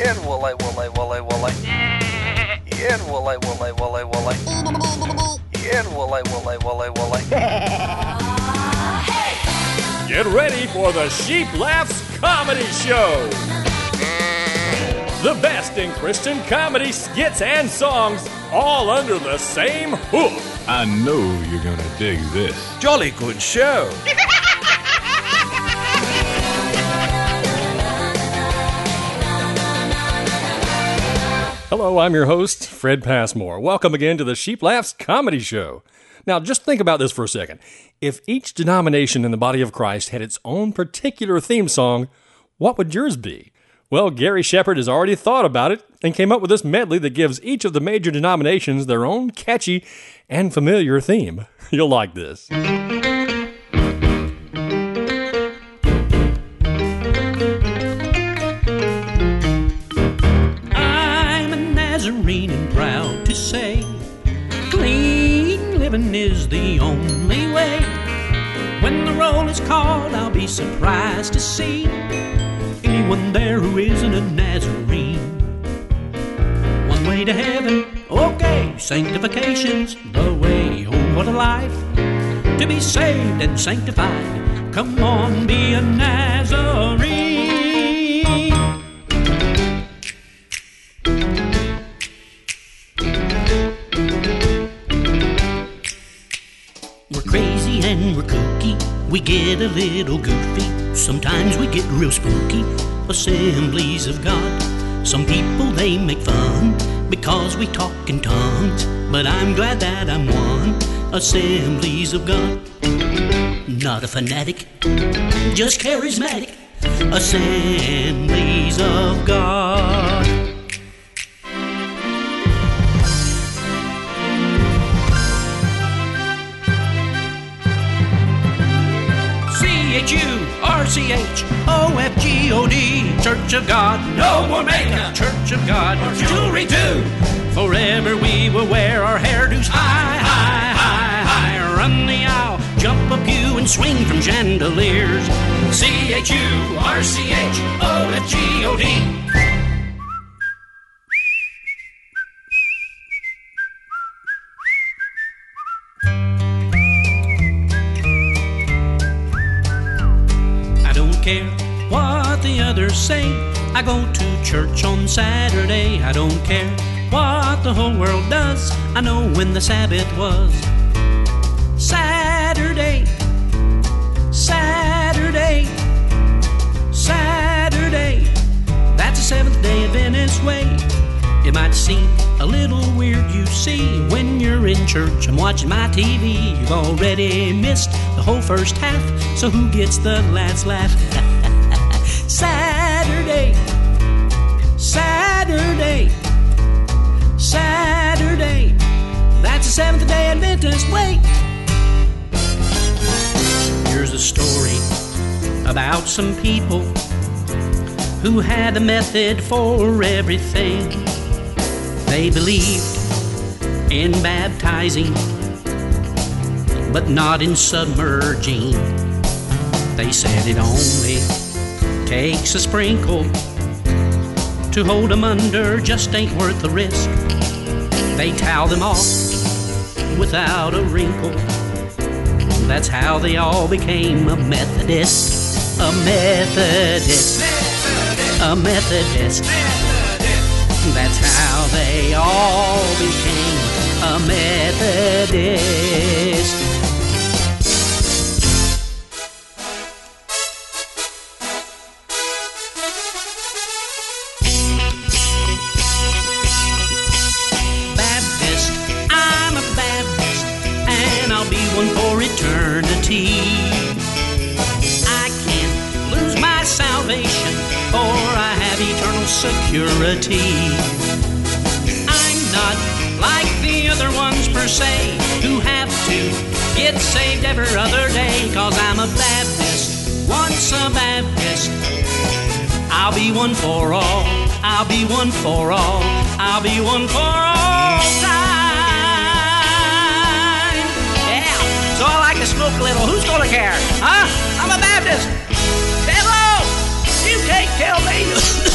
Yen woolly woolly woolly woolly. Yen woolly woolly woolly woolly. Yen woolly woolly woolly woolly. Get ready for the Sheep Laughs Comedy Show. The best in Christian comedy skits and songs, all under the same hook. I know you're gonna dig this. Jolly good show. Hello, I'm your host, Fred Passmore. Welcome again to the Sheep Laughs Comedy Show. Now, just think about this for a second. If each denomination in the body of Christ had its own particular theme song, what would yours be? Well, Garry Sheppard has already thought about it and came up with this medley that gives each of the major denominations their own catchy and familiar theme. You'll like this. Living is the only way. When the roll is called, I'll be surprised to see anyone there who isn't a Nazarene. One way to heaven, okay, sanctification's the way. Oh, what a life to be saved and sanctified. Come on, be a Nazarene. Get a little goofy. Sometimes we get real spooky. Assemblies of God. Some people they make fun because we talk in tongues. But I'm glad that I'm one. Assemblies of God. Not a fanatic, just charismatic. Assemblies of God. C-H-U-R-C-H-O-F-G-O-D Church of God, no more makeup Church of God, jewelry too Forever we will wear our hairdos high, high, high, high. Run the aisle, jump a pew and swing from chandeliers. C-H-U-R-C-H-O-F-G-O-D I what say. I go to church on Saturday. I don't care what the whole world does. I know when the Sabbath was. Saturday, Saturday, Saturday. That's the seventh day Adventist way. It might seem a little weird, you see, when you're in church and watching my TV. You've already missed the whole first half, so who gets the last laugh? Saturday, Saturday, Saturday. That's the seventh day Adventist way. Here's a story about some people who had a method for everything. They believed in baptizing, but not in submerging. They said it only takes a sprinkle to hold 'em under, just ain't worth the risk. They towel them off without a wrinkle. That's how they all became a Methodist. A Methodist. A Methodist. That's how they all became a Methodist. Security. I'm not like the other ones per se, who have to get saved every other day, cause I'm a Baptist, once a Baptist. I'll be one for all. I'll be one for all. I'll be one for all time. Yeah. So I like to smoke a little. Who's gonna care? Huh? I'm a Baptist. Hello. You can't kill me.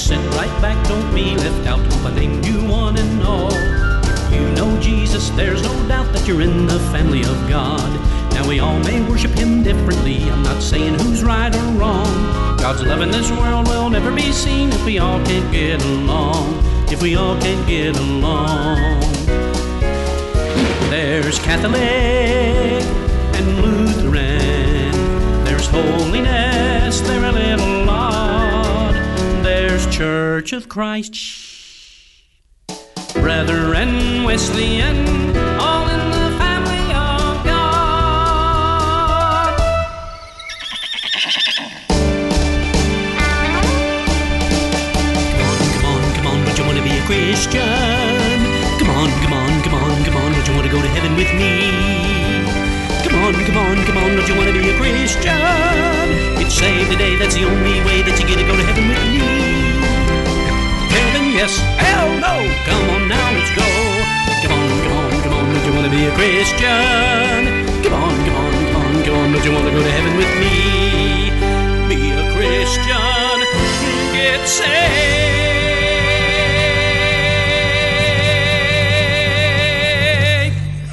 sent right back, don't be left out. But they you one and all. If you know Jesus, there's no doubt that you're in the family of God. Now we all may worship him differently. I'm not saying who's right or wrong. God's love in this world will never be seen if we all can't get along. If we all can't get along. There's Catholic and Lutheran. There's holiness, there a little Church of Christ. Brethren, Wesleyan, all in the family of God. Come on, come on, come don't you want to be a Christian? Come on, come on, come on, come on, don't you want to go to heaven with me? Come on, come on, come on, don't you want to be a Christian? Get saved today, that's the only way that you get to go to heaven with me. Yes, hell no. Come on now, let's go. Come on, come on, come on, don't you want to be a Christian? Come on, come on, come on, come on, don't you want to go to heaven with me? Be a Christian, get saved.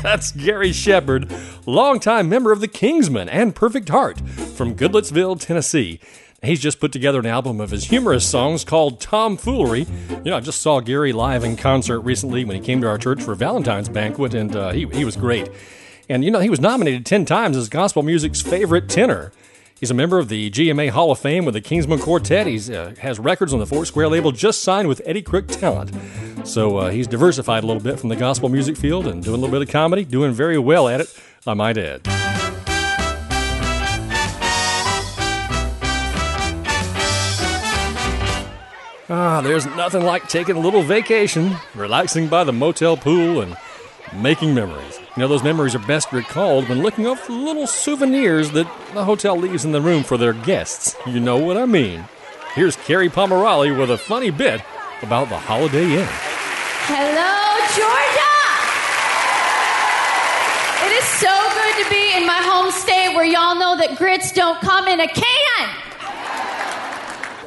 That's Garry Sheppard, longtime member of the Kingsmen and Perfect Heart from Goodlettsville, Tennessee. He's just put together an album of his humorous songs called Tomfoolery. You know, I just saw Garry live in concert recently when he came to our church for Valentine's banquet, and uh, he, he was great. And, you know, he was nominated 10 times as gospel music's favorite tenor. He's a member of the GMA Hall of Fame with the Kingsmen Quartet. He uh, has records on the Four Square label, just signed with Eddie Crook Talent. So uh, he's diversified a little bit from the gospel music field and doing a little bit of comedy, doing very well at it, I might add. Ah, there's nothing like taking a little vacation, relaxing by the motel pool, and making memories. You know, those memories are best recalled when looking up the little souvenirs that the hotel leaves in the room for their guests. You know what I mean. Here's Kerri Pomarolli with a funny bit about the Holiday Inn. Hello, Georgia! It is so good to be in my home state where y'all know that grits don't come in a can.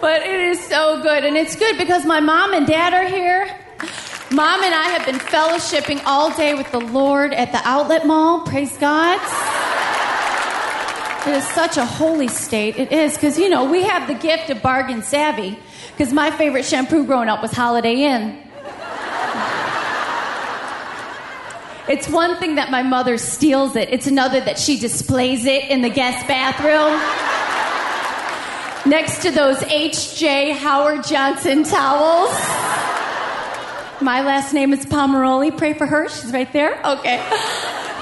But it is so good, and it's good because my mom and dad are here. Mom and I have been fellowshipping all day with the Lord at the outlet mall. Praise God. It is such a holy state. It is, because, you know, we have the gift of bargain savvy. Because my favorite shampoo growing up was Holiday Inn. It's one thing that my mother steals it, it's another that she displays it in the guest bathroom. Next to those H.J. Howard Johnson towels. My last name is Pomarolli. Pray for her. She's right there. Okay.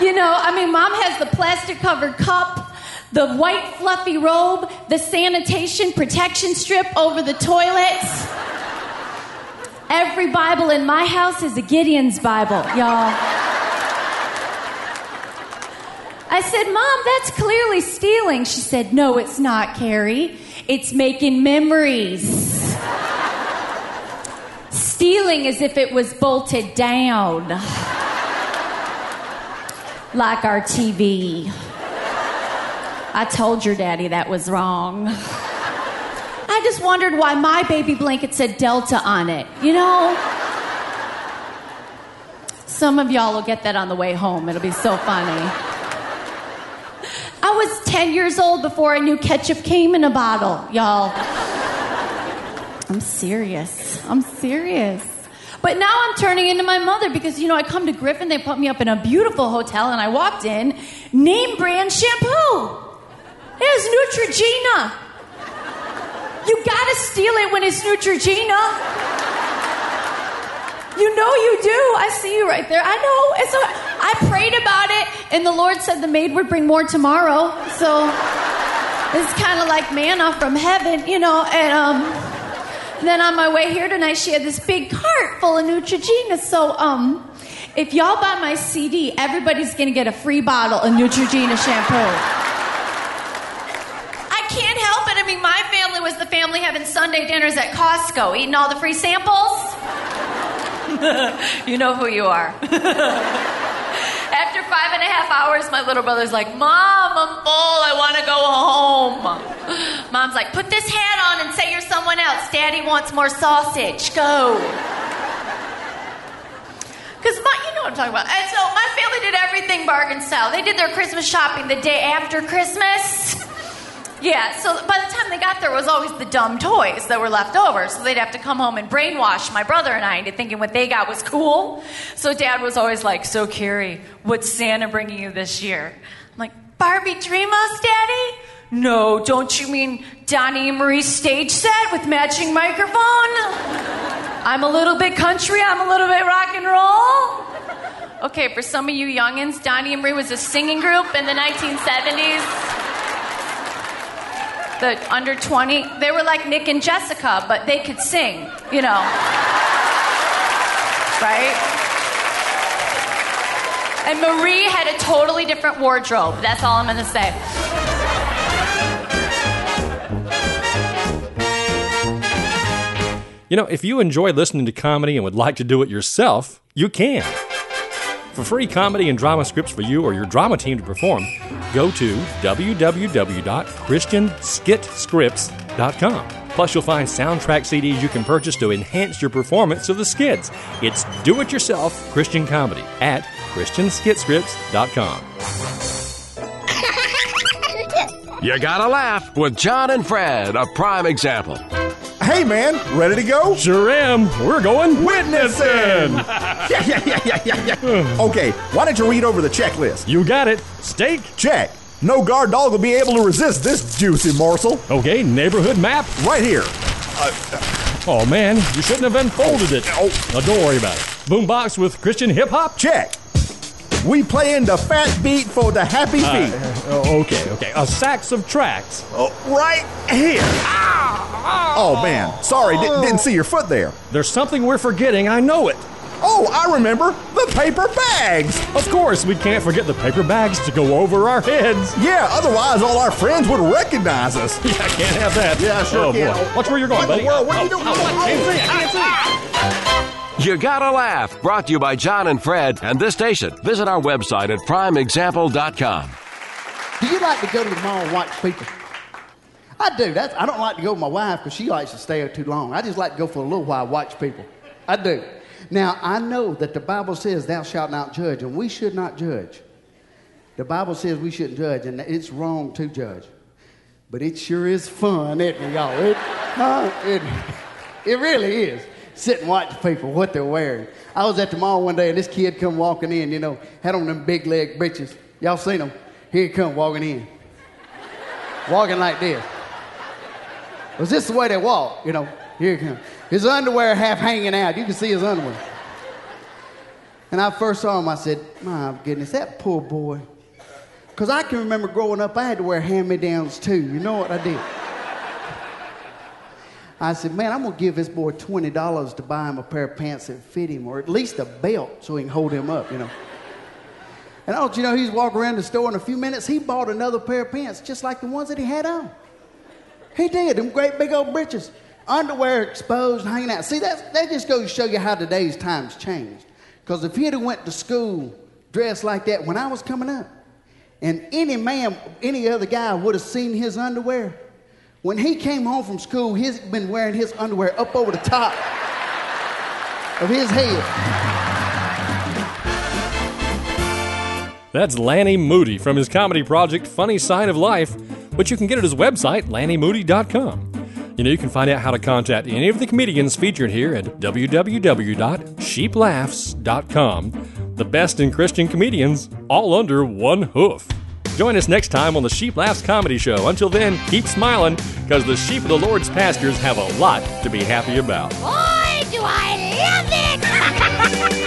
You know, I mean, mom has the plastic covered cup, the white fluffy robe, the sanitation protection strip over the toilets. Every Bible in my house is a Gideon's Bible, y'all. I said, Mom, that's clearly stealing. She said, No, it's not, Kerri. It's making memories. Stealing as if it was bolted down. Like our TV. I told your daddy that was wrong. I just wondered why my baby blanket said Delta on it, you know? Some of y'all will get that on the way home. It'll be so funny. I was 10 years old before I knew ketchup came in a bottle, y'all. I'm serious. I'm serious. But now I'm turning into my mother because, you know, I come to Griffin, they put me up in a beautiful hotel, and I walked in, name brand shampoo. It has Neutrogena. You gotta steal it when it's Neutrogena. You know you do. I see you right there. I know. It's a, I prayed about it, and the Lord said the maid would bring more tomorrow. So it's kind of like manna from heaven, you know. And um, then on my way here tonight, she had this big cart full of Neutrogena. So um, if y'all buy my CD, everybody's gonna get a free bottle of Neutrogena shampoo. I can't help it. I mean, my family was the family having Sunday dinners at Costco, eating all the free samples. you know who you are. After five and a half hours, my little brother's like, Mom, I'm full. I want to go home. Mom's like, Put this hat on and say you're someone else. Daddy wants more sausage. Go. Because, my you know, what I'm talking about. And so my family did everything bargain style. They did their Christmas shopping the day after Christmas. Yeah, so by the time they got there, it was always the dumb toys that were left over. So they'd have to come home and brainwash my brother and I into thinking what they got was cool. So dad was always like, So, Kerri, what's Santa bringing you this year? I'm like, Barbie Dreamos, Daddy? No, don't you mean Donnie and Marie's stage set with matching microphone? I'm a little bit country, I'm a little bit rock and roll. Okay, for some of you youngins, Donnie and Marie was a singing group in the 1970s the under 20, they were like Nick and Jessica, but they could sing, you know. right? And Marie had a totally different wardrobe. That's all I'm going to say. You know, if you enjoy listening to comedy and would like to do it yourself, you can. For free comedy and drama scripts for you or your drama team to perform, go to www.christianskitscripts.com. Plus, you'll find soundtrack CDs you can purchase to enhance your performance of the skits. It's do it yourself Christian comedy at christianskitscripts.com. You gotta laugh with John and Fred, a prime example. Hey, man, ready to go? Sure am. We're going witnessing. yeah, yeah, yeah, yeah, yeah, yeah. okay, why don't you read over the checklist? You got it. Steak. Check. No guard dog will be able to resist this juicy morsel. Okay, neighborhood map. Right here. Oh man, you shouldn't have unfolded it. Oh. Now don't worry about it. Boombox with Christian hip hop. Check. We playing the fat beat for the happy feet. Oh, okay, okay. A sacks of tracks. Oh, right here. Oh, man. Sorry, di- didn't see your foot there. There's something we're forgetting. I know it. Oh, I remember. The paper bags. Of course, we can't forget the paper bags to go over our heads. Yeah, otherwise all our friends would recognize us. Yeah, I can't have that. Yeah, sure oh, can. Boy. Watch where you're going, What buddy. the world? What are you Oh, doing? oh, I can't see. I can't see. You gotta laugh. Brought to you by John and Fred and this station. Visit our website at primeexample.com. Do you like to go to the mall and watch people? I do. That's, I don't like to go with my wife because she likes to stay there too long. I just like to go for a little while, watch people. I do. Now, I know that the Bible says, Thou shalt not judge, and we should not judge. The Bible says we shouldn't judge, and it's wrong to judge. But it sure is fun, isn't it, y'all? It, it, it really is. Sit and watch people, what they're wearing. I was at the mall one day, and this kid come walking in, you know, had on them big leg breeches. Y'all seen him? Here he come walking in. Walking like this. Was this the way they walk? You know, here he come. His underwear half hanging out. You can see his underwear. And I first saw him, I said, My goodness, that poor boy. Because I can remember growing up, I had to wear hand me downs too. You know what I did? I said, Man, I'm going to give this boy $20 to buy him a pair of pants that fit him, or at least a belt so he can hold him up, you know. And I don't you know, he's walking around the store in a few minutes, he bought another pair of pants just like the ones that he had on. He did, them great big old breeches. Underwear exposed, hanging out. See, that's, that just goes to show you how today's times changed. Because if he'd have went to school dressed like that when I was coming up, and any man, any other guy would have seen his underwear, when he came home from school, he's been wearing his underwear up over the top of his head. That's Lanny Moody from his comedy project Funny Side of Life, which you can get at his website, lannymoody.com. You know, you can find out how to contact any of the comedians featured here at www.sheeplaughs.com. The best in Christian comedians, all under one hoof. Join us next time on the Sheep Laughs Comedy Show. Until then, keep smiling, because the sheep of the Lord's pastures have a lot to be happy about. Boy, do I love it!